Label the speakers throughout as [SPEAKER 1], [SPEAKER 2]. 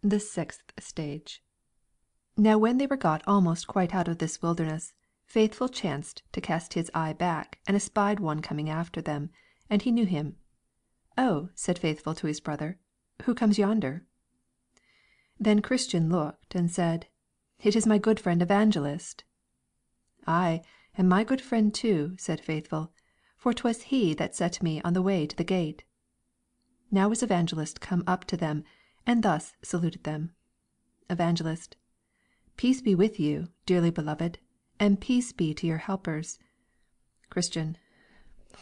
[SPEAKER 1] THE SIXTH STAGE Now when they were got almost quite out of this wilderness, Faithful chanced to cast his eye back and espied one coming after them, and he knew him. "Oh," said Faithful to his brother, "who comes yonder?" Then Christian looked and said, "It is my good friend Evangelist." "Ay, and my good friend too," said Faithful, "for 'twas he that set me on the way to the gate." Now was Evangelist come up to them, and thus saluted them: Evangelist. Peace be with you, dearly beloved, and peace be to your helpers. Christian.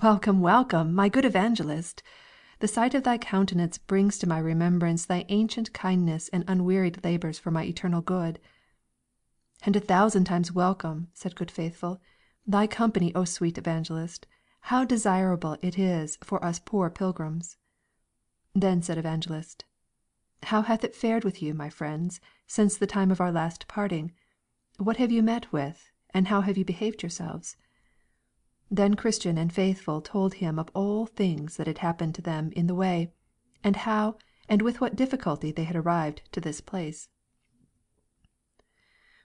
[SPEAKER 1] Welcome, welcome, my good Evangelist! The sight of thy countenance brings to my remembrance thy ancient kindness and unwearied labors for my eternal good. "And a thousand times welcome," said good Faithful. "Thy company, O sweet Evangelist! How desirable it is for us poor pilgrims!" Then said Evangelist: "How hath it fared with you, my friends, since the time of our last parting? What have you met with, and how have you behaved yourselves?" Then Christian and Faithful told him of all things that had happened to them in the way, and how and with what difficulty they had arrived to this place.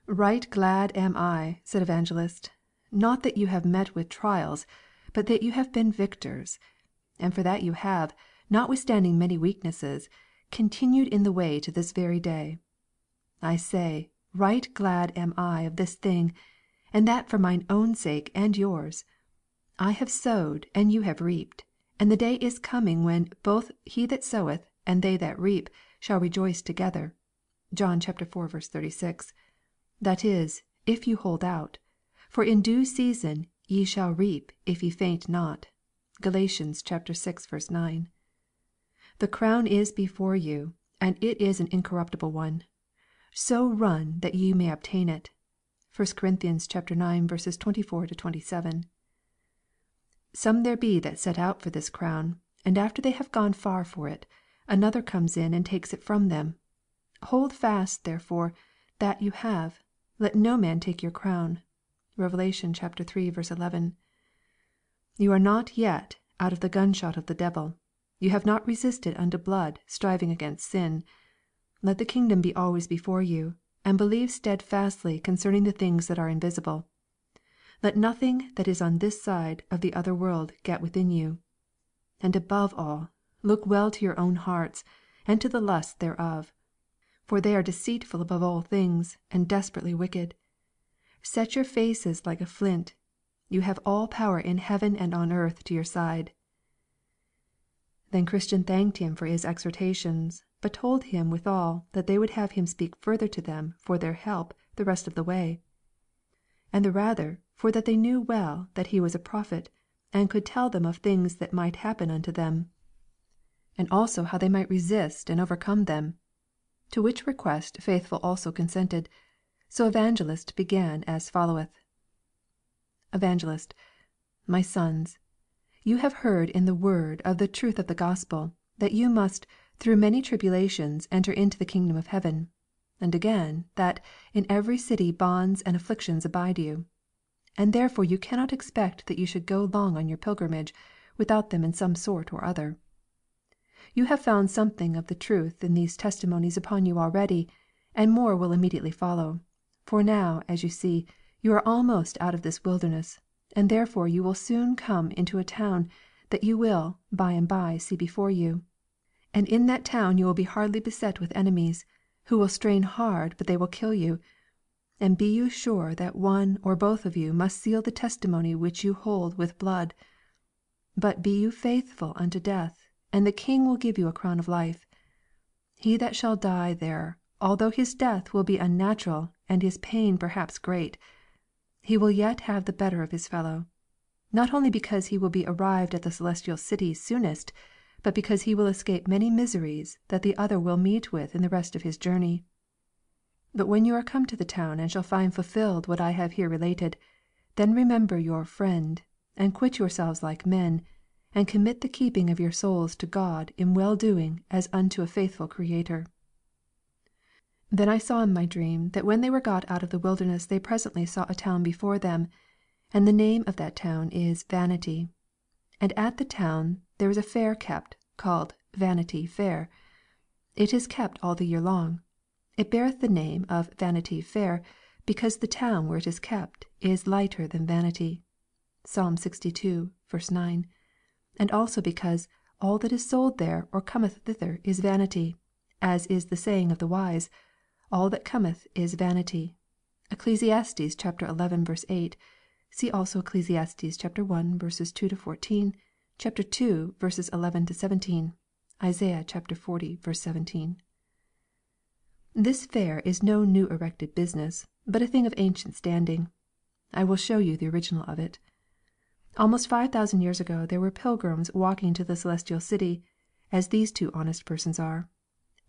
[SPEAKER 1] "Right glad am I," said Evangelist, "not that you have met with trials, but that you have been victors; and for that you have, notwithstanding many weaknesses, continued in the way to this very day. I say, right glad am I of this thing, and that for mine own sake and yours. I have sowed and you have reaped, and the day is coming when both he that soweth and they that reap shall rejoice together." (John iv. 36.) That is, if you hold out; for in due season ye shall reap if ye faint not. (Gal. vi. 9.) The crown is before you, and it is an incorruptible one. So run that ye may obtain it. (1 Cor. ix. 24 27.) Some there be that set out for this crown, and after they have gone far for it, another comes in and takes it from them. Hold fast therefore that you have; let no man take your crown. (Rev. iii. 11.) You are not yet out of the gunshot of the devil. You have not resisted unto blood, striving against sin. Let the kingdom be always before you, and believe steadfastly concerning the things that are invisible. Let nothing that is on this side of the other world get within you. And above all, look well to your own hearts, and to the lusts thereof. For they are deceitful above all things, and desperately wicked. Set your faces like a flint. You have all power in heaven and on earth to your side. Then Christian thanked him for his exhortations, but told him withal that they would have him speak further to them for their help the rest of the way. And the rather, for that they knew well that he was a prophet, and could tell them of things that might happen unto them, and also how they might resist and overcome them. To which request Faithful also consented. So Evangelist began as followeth: Evangelist. My sons, you have heard in the word of the truth of the Gospel, that you must through many tribulations enter into the kingdom of heaven; and again, that in every city bonds and afflictions abide you. And therefore you cannot expect that you should go long on your pilgrimage without them in some sort or other. You have found something of the truth in these testimonies upon you already, and more will immediately follow; for now, as you see, you are almost out of this wilderness, and therefore you will soon come into a town that you will by and by see before you. And in that town you will be hardly beset with enemies, who will strain hard but they will kill you. And be you sure that one or both of you must seal the testimony which you hold with blood. But be you faithful unto death, and the King will give you a crown of life. He that shall die there, although his death will be unnatural and his pain perhaps great, he will yet have the better of his fellow; not only because he will be arrived at the celestial city soonest, but because he will escape many miseries that the other will meet with in the rest of his journey. But when you are come to the town and shall find fulfilled what I have here related, then remember your Friend, and quit yourselves like men, and commit the keeping of your souls to God in well doing as unto a faithful Creator. Then I saw in my dream that when they were got out of the wilderness they presently saw a town before them, and the name of that town is Vanity. And at the town there is a fair kept, called Vanity Fair. It is kept all the year long. It beareth the name of Vanity Fair, because the town where it is kept is lighter than vanity." (Psalm lxii. 9.) And also because " all that is sold there or cometh thither is vanity; as is the saying of the wise, All that cometh is vanity." (Eccles. xi. 8; see also Eccles. i. 2 14; ii. 11 17; Isaiah xl. 17.) This fair is no new erected business, but a thing of ancient standing. I will show you the original of it. Almost five thousand years ago there were pilgrims walking to the celestial city, as these two honest persons are.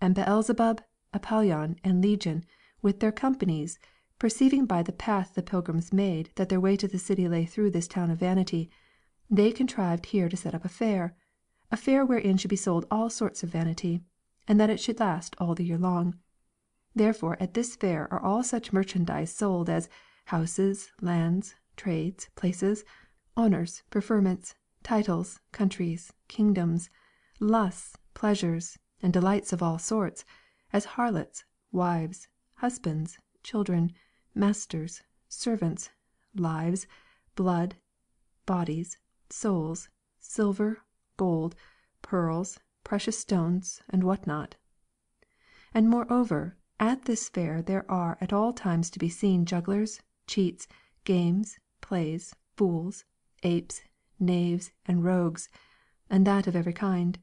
[SPEAKER 1] And Beelzebub, Apollyon, and Legion, with their companies, perceiving by the path the pilgrims made that their way to the city lay through this town of vanity, they contrived here to set up a fair, a fair wherein should be sold all sorts of vanity, and that it should last all the year long. Therefore at this fair are all such merchandise sold as houses, lands, trades, places, honours, preferments, titles, countries, kingdoms, lusts, pleasures, and delights of all sorts, as harlots, wives, husbands, children, masters, servants, lives, blood, bodies, souls, silver, gold, pearls, precious stones, and what not. And moreover at this fair there are at all times to be seen jugglers, cheats, games, plays, fools, apes, knaves, and rogues, and that of every kind.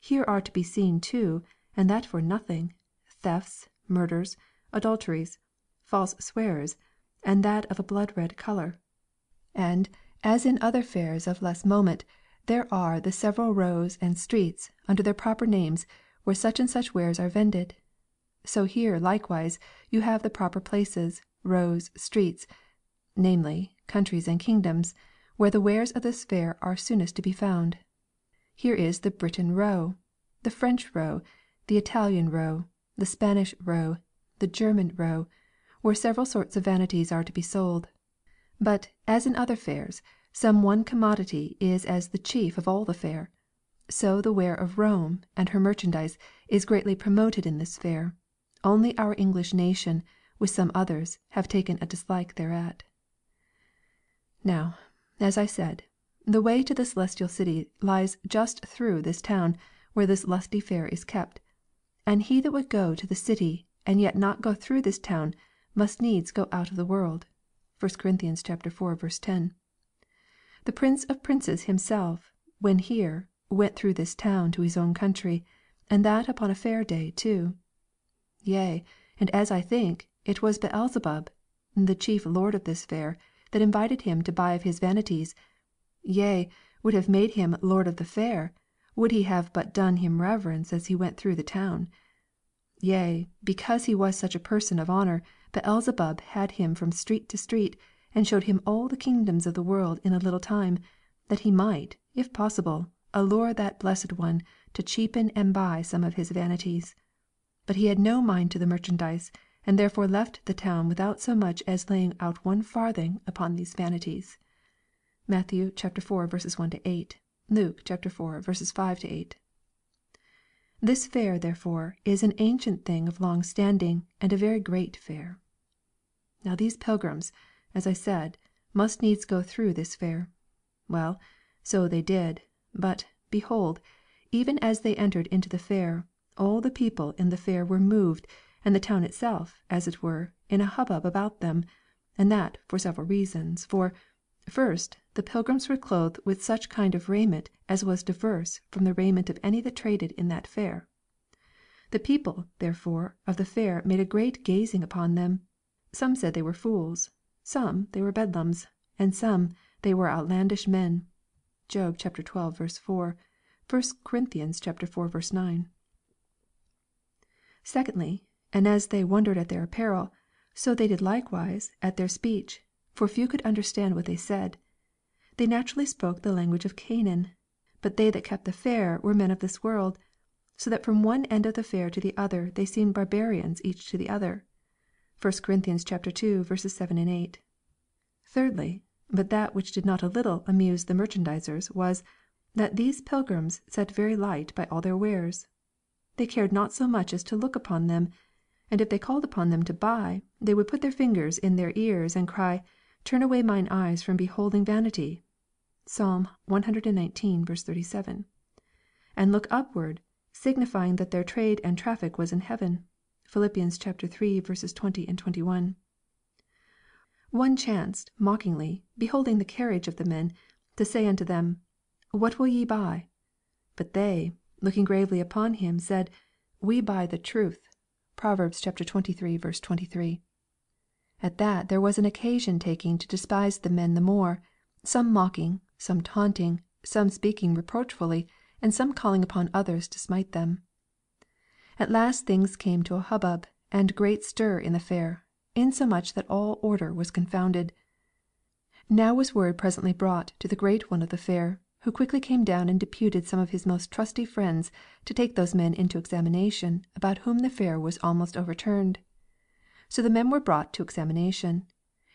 [SPEAKER 1] Here are to be seen too, and that for nothing, thefts, murders, adulteries, false swearers, and that of a blood red colour. And, as in other fairs of less moment, there are the several rows and streets, under their proper names, where such and such wares are vended; so here likewise you have the proper places, rows, streets, namely, countries and kingdoms, where the wares of this fair are soonest to be found. Here is the Britain Row, the French Row, the Italian Row, the Spanish Row, the German Row, where several sorts of vanities are to be sold. But, as in other fairs, some one commodity is as the chief of all the fair; so the ware of Rome and her merchandise is greatly promoted in this fair, only our English nation, with some others, have taken a dislike thereat. Now, as I said, the way to the celestial city lies just through this town where this lusty fair is kept; and he that would go to the city and yet not go through this town must needs go out of the world. (1 Cor. iv. 10.) The Prince of princes Himself, when here, went through this town to his own country, and that upon a fair day too. Yea, and as I think, it was Beelzebub, the chief lord of this fair, that invited him to buy of his vanities; yea, would have made him lord of the fair, would he have but done him reverence as he went through the town. Yea, because he was such a person of honour, Beelzebub had him from street to street, and showed him all the kingdoms of the world in a little time, that he might, if possible, allure that blessed one to cheapen and buy some of his vanities. But he had no mind to the merchandise, and therefore left the town without so much as laying out one farthing upon these vanities." (Matt. iv. 1 8; Luke iv. 5 8.) This fair, therefore, is an ancient thing of long standing, and a very great fair. Now these pilgrims, as I said, must needs go through this fair. Well, so they did; but, behold, even as they entered into the fair, all the people in the fair were moved, and the town itself, as it were, in a hubbub about them; and that for several reasons, for, first, the pilgrims were clothed with such kind of raiment as was diverse from the raiment of any that traded in that fair. The people, therefore, of the fair made a great gazing upon them; some said they were fools, some they were bedlams, and some they were outlandish men. (Job xii. 4; 1 Cor. iv. 9.) Secondly, and as they wondered at their apparel, so they did likewise at their speech, for few could understand what they said. They naturally spoke the language of Canaan; but they that kept the fair were men of this world, so that from one end of the fair to the other they seemed barbarians each to the other. (1 Cor. ii. 7, 8.) Thirdly, but that which did not a little amuse the merchandisers was, that these pilgrims set very light by all their wares. they cared not so much as to look upon them; and if they called upon them to buy, they would put their fingers in their ears, and cry, Turn away mine eyes from beholding vanity " (Psalm cxix. 37), and look upward, signifying that their trade and traffic was in heaven. (Phil. iii. 20, 21.) One chanced, mockingly, beholding the carriage of the men, to say unto them, What will ye buy? But they, looking gravely upon him, said, We buy the truth. (Prov. xxiii. 23.) At that there was an occasion taking to despise the men the more, some mocking, some taunting, some speaking reproachfully, and some calling upon others to smite them. At last things came to a hubbub and great stir in the fair, insomuch that all order was confounded. Now was word presently brought to the Great One of the Fair, who quickly came down and deputed some of his most trusty friends to take those men into examination about whom the fair was almost overturned. So the men were brought to examination.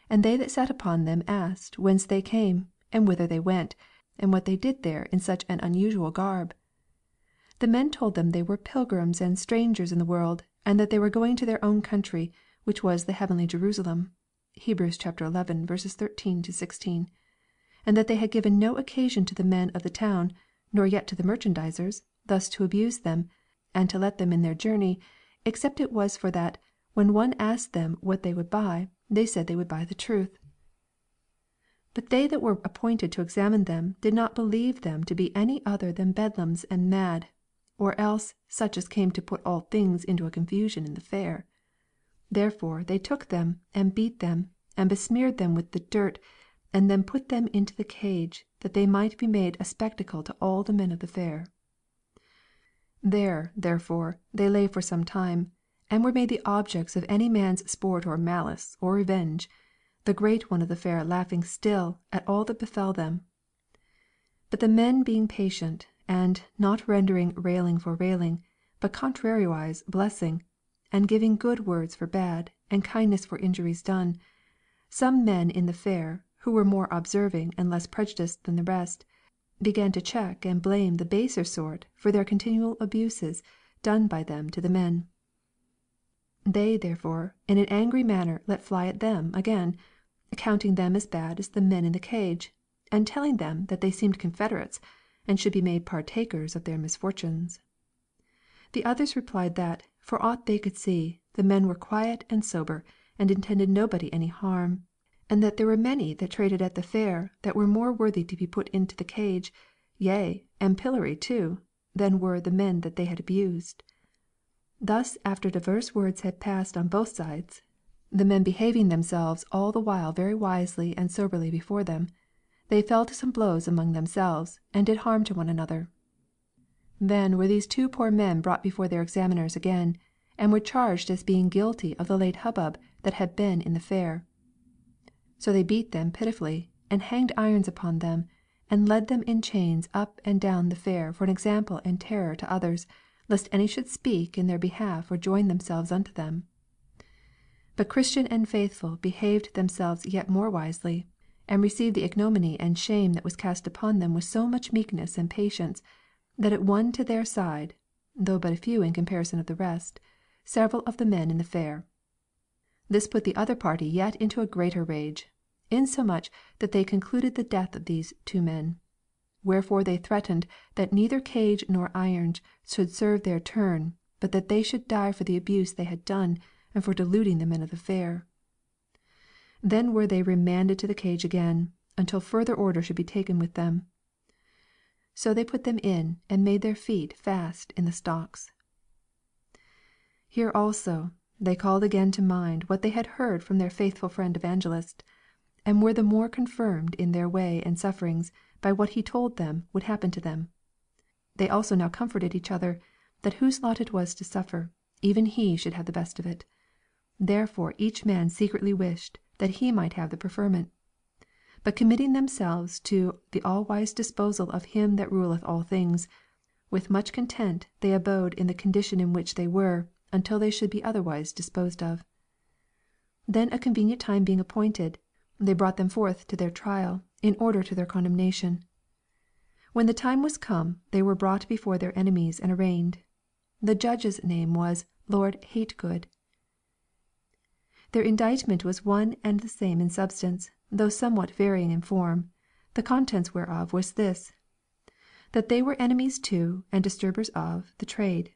[SPEAKER 1] And they that sat upon them asked whence they came, and whither they went, and what they did there in such an unusual garb. The men told them they were pilgrims and strangers in the world, and that they were going to their own country, which was the heavenly Jerusalem. (Heb. xi. 13 16.) and that they had given no occasion to the men of the town, nor yet to the merchandisers, thus to abuse them, and to let them in their journey, except it was for that, when one asked them what they would buy, they said they would buy the truth. But they that were appointed to examine them did not believe them to be any other than bedlams and mad, or else such as came to put all things into a confusion in the fair. Therefore they took them, and beat them, and besmeared them with the dirt, and then put them into the cage, that they might be made a spectacle to all the men of the fair. There, therefore, they lay for some time, and were made the objects of any man's sport or malice, or revenge, the Great One of the Fair laughing still at all that befell them. But the men being patient, and not rendering railing for railing, but contrariwise blessing, and giving good words for bad, and kindness for injuries done, some men in the fair, who were more observing and less prejudiced than the rest, began to check and blame the baser sort for their continual abuses done by them to the men. They therefore in an angry manner let fly at them again, counting them as bad as the men in the cage, and telling them that they seemed confederates, and should be made partakers of their misfortunes. The others replied that, for aught they could see, the men were quiet and sober, and intended nobody any harm, and that there were many that traded at the fair that were more worthy to be put into the cage, yea, and pillory too, than were the men that they had abused. Thus after divers words had passed on both sides, the men behaving themselves all the while very wisely and soberly before them, they fell to some blows among themselves, and did harm to one another. Then were these two poor men brought before their examiners again, and were charged as being guilty of the late hubbub that had been in the fair. So they beat them pitifully, and hanged irons upon them, and led them in chains up and down the fair for an example and terror to others, lest any should speak in their behalf or join themselves unto them. But Christian and Faithful behaved themselves yet more wisely, and received the ignominy and shame that was cast upon them with so much meekness and patience, that it won to their side (though but a few in comparison of the rest) several of the men in the fair. This put the other party yet into a greater rage, insomuch that they concluded the death of these two men. Wherefore they threatened that neither cage nor irons should serve their turn, but that they should die for the abuse they had done, and for deluding the men of the fair. Then were they remanded to the cage again, until further order should be taken with them. So they put them in, and made their feet fast in the stocks. Here also they called again to mind what they had heard from their faithful friend Evangelist, and were the more confirmed in their way and sufferings by what he told them would happen to them. They also now comforted each other, that whose lot it was to suffer, even he should have the best of it. Therefore each man secretly wished that he might have the preferment. But committing themselves to the all wise disposal of Him that ruleth all things, with much content they abode in the condition in which they were, until they should be otherwise disposed of. Then a convenient time being appointed, they brought them forth to their trial, in order to their condemnation. When the time was come, they were brought before their enemies and arraigned. The judge's name was Lord Hategood. Their indictment was one and the same in substance, though somewhat varying in form, the contents whereof was this: that they were enemies to, and disturbers of, the trade;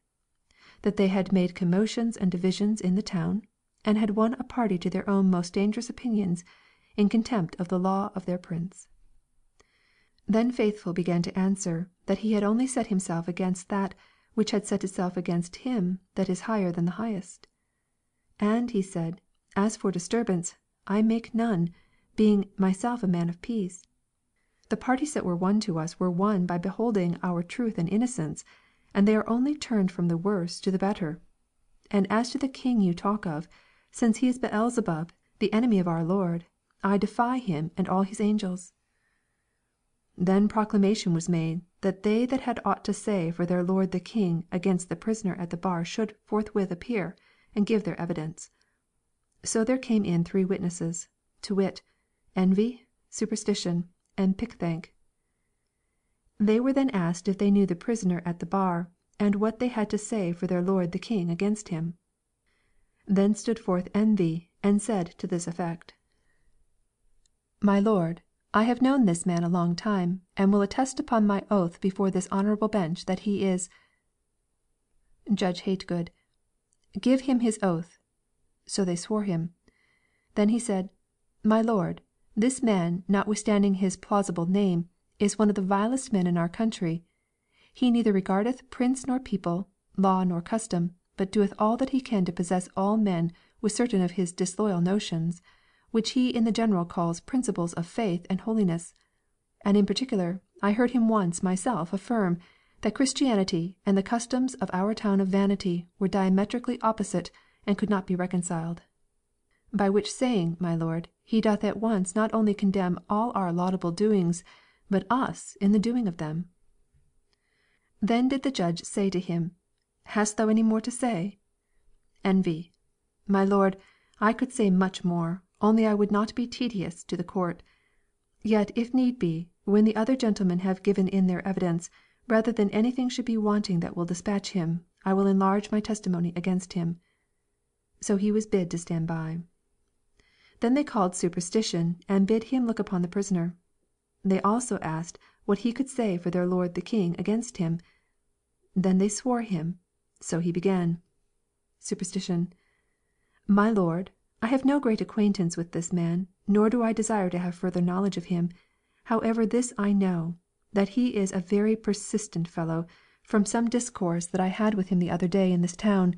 [SPEAKER 1] that they had made commotions and divisions in the town, and had won a party to their own most dangerous opinions, in contempt of the law of their prince. Then Faithful began to answer, that he had only set himself against that which had set itself against him that is higher than the highest. And, he said, as for disturbance, I make none, being myself a man of peace. The parties that were won to us were won by beholding our truth and innocence, and they are only turned from the worse to the better. And as to the king you talk of, since he is Beelzebub, the enemy of our Lord, I defy him and all his angels. Then proclamation was made that they that had aught to say for their lord the king against the prisoner at the bar should forthwith appear, and give their evidence. So there came in three witnesses, to wit, Envy, Superstition, and Pickthank. They were then asked if they knew the prisoner at the bar, and what they had to say for their lord the king against him. Then stood forth Envy, and said to this effect: "My lord, I have known this man a long time, and will attest upon my oath before this honorable bench that he is Judge Hategood: Give him his oath. So they swore him. Then he said: My lord, this man, notwithstanding his plausible name, is one of the vilest men in our country. He neither regardeth prince nor people, law nor custom, but doeth all that he can to possess all men with certain of his disloyal notions which he in the general calls principles of faith and holiness; and in particular, I heard him once myself affirm, that Christianity and the customs of our town of Vanity were diametrically opposite, and could not be reconciled. By which saying, my lord, he doth at once not only condemn all our laudable doings, but us in the doing of them. Then did the judge say to him, Hast thou any more to say? Envy: My lord, I could say much more only I would not be tedious to the court. Yet, if need be, when the other gentlemen have given in their evidence, rather than anything should be wanting that will dispatch him, I will enlarge my testimony against him. So he was bid to stand by. Then they called Superstition, and bid him look upon the prisoner. They also asked what he could say for their lord the king against him. Then they swore him. So he began: Superstition: My lord, I have no great acquaintance with this man, nor do I desire to have further knowledge of him. However this I know, that he is a very persistent fellow, from some discourse that I had with him the other day in this town.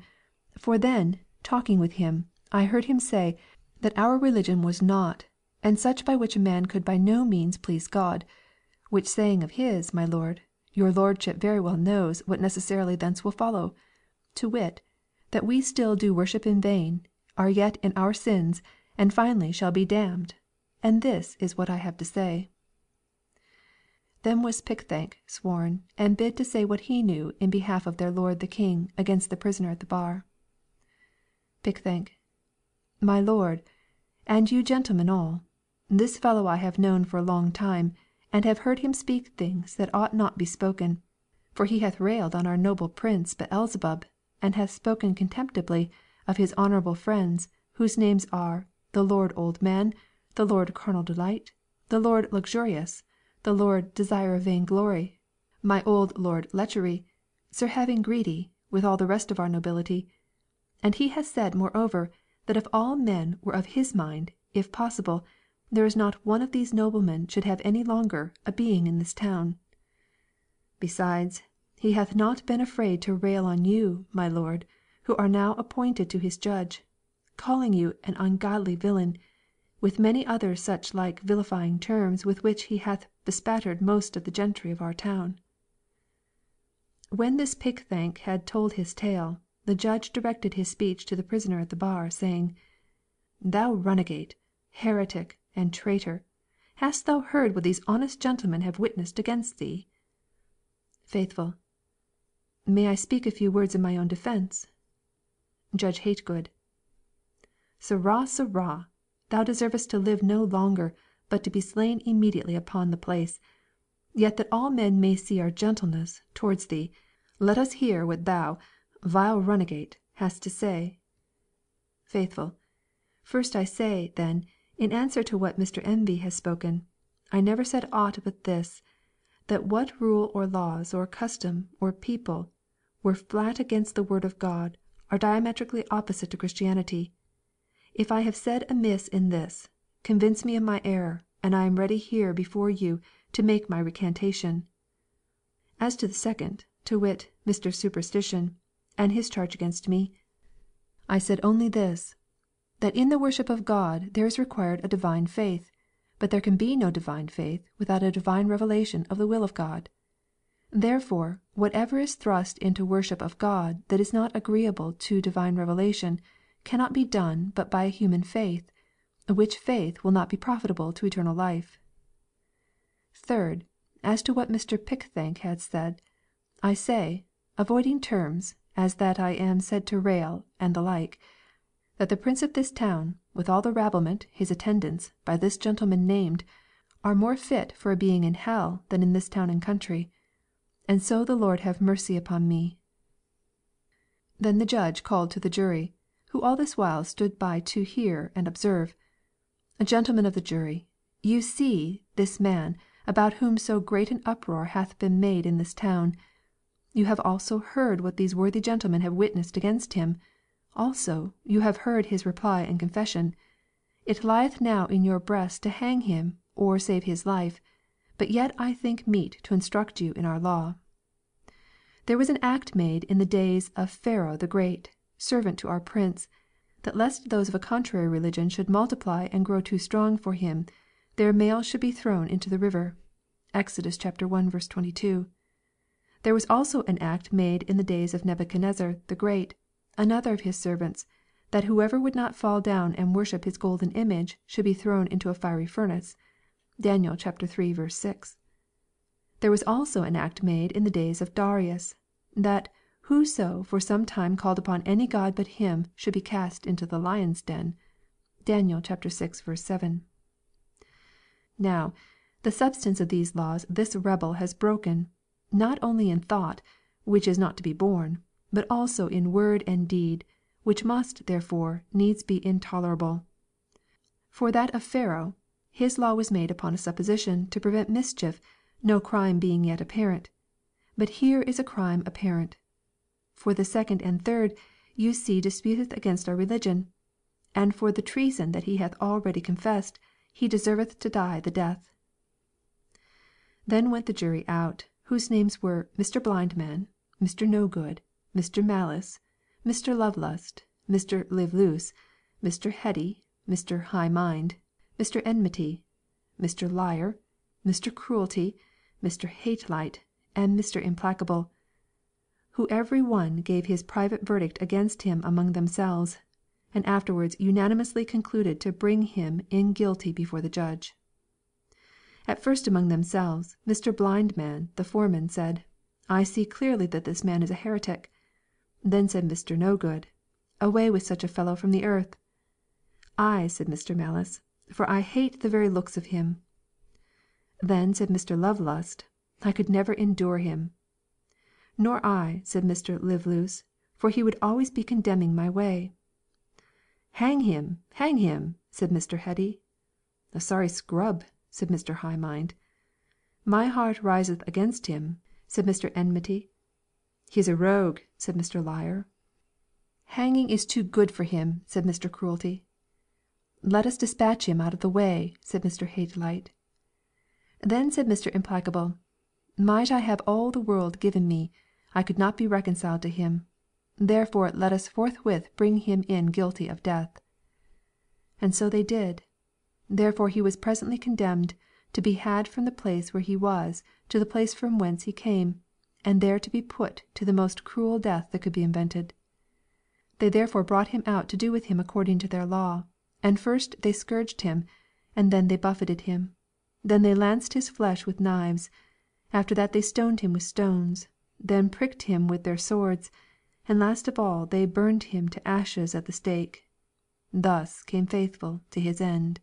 [SPEAKER 1] For then, talking with him, I heard him say that our religion was naught, and such by which a man could by no means please God; which saying of his, my lord, your lordship very well knows what necessarily thence will follow; to wit, that we still do worship in vain are yet in our sins, and finally shall be damned. And this is what I have to say." Then was Pickthank sworn, and bid to say what he knew in behalf of their lord the king against the prisoner at the bar. Pickthank: My lord, and you gentlemen all, this fellow I have known for a long time, and have heard him speak things that ought not be spoken; for he hath railed on our noble prince Beelzebub, and hath spoken contemptibly of his honourable friends, whose names are the Lord Old Man, the Lord Carnal Delight, the Lord Luxurious, the Lord Desire of Vainglory, my old Lord Lechery, Sir Having Greedy, with all the rest of our nobility; and he has said moreover, that if all men were of his mind, if possible, there is not one of these noblemen should have any longer a being in this town. Besides, he hath not been afraid to rail on you, my lord who are now appointed to his judge, calling you an ungodly villain, with many other such like vilifying terms with which he hath bespattered most of the gentry of our town." When this Pickthank had told his tale, the judge directed his speech to the prisoner at the bar, saying: "Thou runagate, heretic, and traitor, hast thou heard what these honest gentlemen have witnessed against thee?" Faithful: May I speak a few words in my own defence? Judge Hategood: Sirrah, sirrah! thou deservest to live no longer, but to be slain immediately upon the place. Yet that all men may see our gentleness towards thee, let us hear what thou vile runagate, hast to say? Faithful. First I say, then, in answer to what Mr. Envy has spoken, I never said aught but this, that what rule or laws or custom or people were flat against the word of God are diametrically opposite to Christianity. If I have said amiss in this, convince me of my error, and I am ready here before you to make my recantation. As to the second, to wit, Mr. Superstition, and his charge against me, I said only this, that in the worship of God there is required a divine faith, but there can be no divine faith without a divine revelation of the will of God. Therefore, whatever is thrust into worship of God that is not agreeable to divine revelation, cannot be done but by a human faith, which faith will not be profitable to eternal life. Third, as to what Mr. Pickthank has said, I say, avoiding terms, as that I am said to rail, and the like, that the prince of this town, with all the rabblement, his attendants, by this gentleman named, are more fit for a being in hell than in this town and country and so the Lord have mercy upon me." Then the judge called to the jury, who all this while stood by to hear and observe: "Gentlemen of the jury, you see this man about whom so great an uproar hath been made in this town. You have also heard what these worthy gentlemen have witnessed against him; also, you have heard his reply and confession. It lieth now in your breasts to hang him or save his life but yet I think meet to instruct you in our law. There was an act made in the days of Pharaoh the Great, servant to our prince, that lest those of a contrary religion should multiply and grow too strong for him, their males should be thrown into the river. (Exodus i. 22.) There was also an act made in the days of Nebuchadnezzar the Great, another of his servants, that whoever would not fall down and worship his golden image should be thrown into a fiery furnace. (Dan. iii. 6.) There was also an act made in the days of Darius, that whoso for some time called upon any god but him should be cast into the lions' den. (Dan. vi. 7.) Now, the substance of these laws this rebel has broken, not only in thought, which is not to be borne, but also in word and deed, which must, therefore, needs be intolerable. For that of Pharaoh his law was made upon a supposition to prevent mischief, no crime being yet apparent. But here is a crime apparent. For the second and third, you see disputeth against our religion; and for the treason that he hath already confessed, he deserveth to die the death." Then went the jury out, whose names were Mr. Blindman, Mr. No good, Mr. Malice, Mr. Lovelust, Mr. Live loose, Mr. Heady, Mr. High mind. Mr. Enmity, Mr. Liar, Mr. Cruelty, Mr. Hatelight, and Mr. Implacable, who every one gave his private verdict against him among themselves, and afterwards unanimously concluded to bring him in guilty before the judge. At first among themselves, Mr. Blindman, the foreman, said, I see clearly that this man is a heretic. Then said Mr. No good, Away with such a fellow from the earth. I, said Mr. Malice for I hate the very looks of him. Then said Mr. Lovelust, I could never endure him. Nor I, said Mr. Live for he would always be condemning my way. Hang him, hang him, said Mr. Heady. A sorry scrub, said Mr. High mind. My heart riseth against him, said Mr. Enmity. He is a rogue, said Mr. Liar. Hanging is too good for him, said Mr. Cruelty. "Let us despatch him out of the way," said Mr. Hatelight. Then said Mr. Implacable, "Might I have all the world given me, I could not be reconciled to him. Therefore let us forthwith bring him in guilty of death." And so they did. Therefore he was presently condemned to be had from the place where he was to the place from whence he came, and there to be put to the most cruel death that could be invented. They therefore brought him out to do with him according to their law. And first they scourged him, and then they buffeted him. Then they lanced his flesh with knives. After that they stoned him with stones, then pricked him with their swords, and last of all they burned him to ashes at the stake. Thus came Faithful to his end.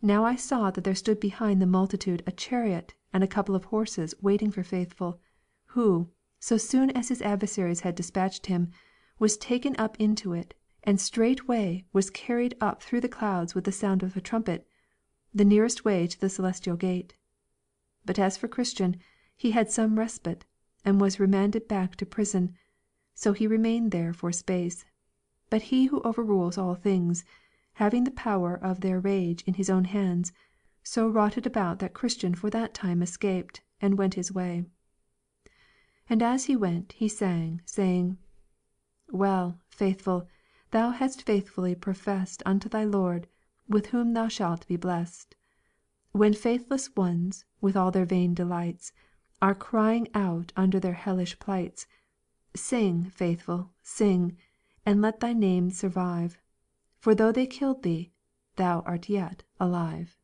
[SPEAKER 1] Now I saw that there stood behind the multitude a chariot and a couple of horses waiting for Faithful, who, so soon as his adversaries had despatched him, was taken up into it, and straightway was carried up through the clouds with the sound of a trumpet, the nearest way to the celestial gate. But as for Christian, he had some respite, and was remanded back to prison, so he remained there for a space; but He who overrules all things, having the power of their rage in His own hands, so wrought it about that Christian for that time escaped, and went his way. And as he went he sang, saying: "Well, Faithful, thou hast faithfully professed Unto thy Lord, with whom thou shalt be blessed. When faithless ones, with all their vain delights, Are crying out under their hellish plights, Sing, Faithful, sing, and let thy name survive; For though they killed thee, thou art yet alive."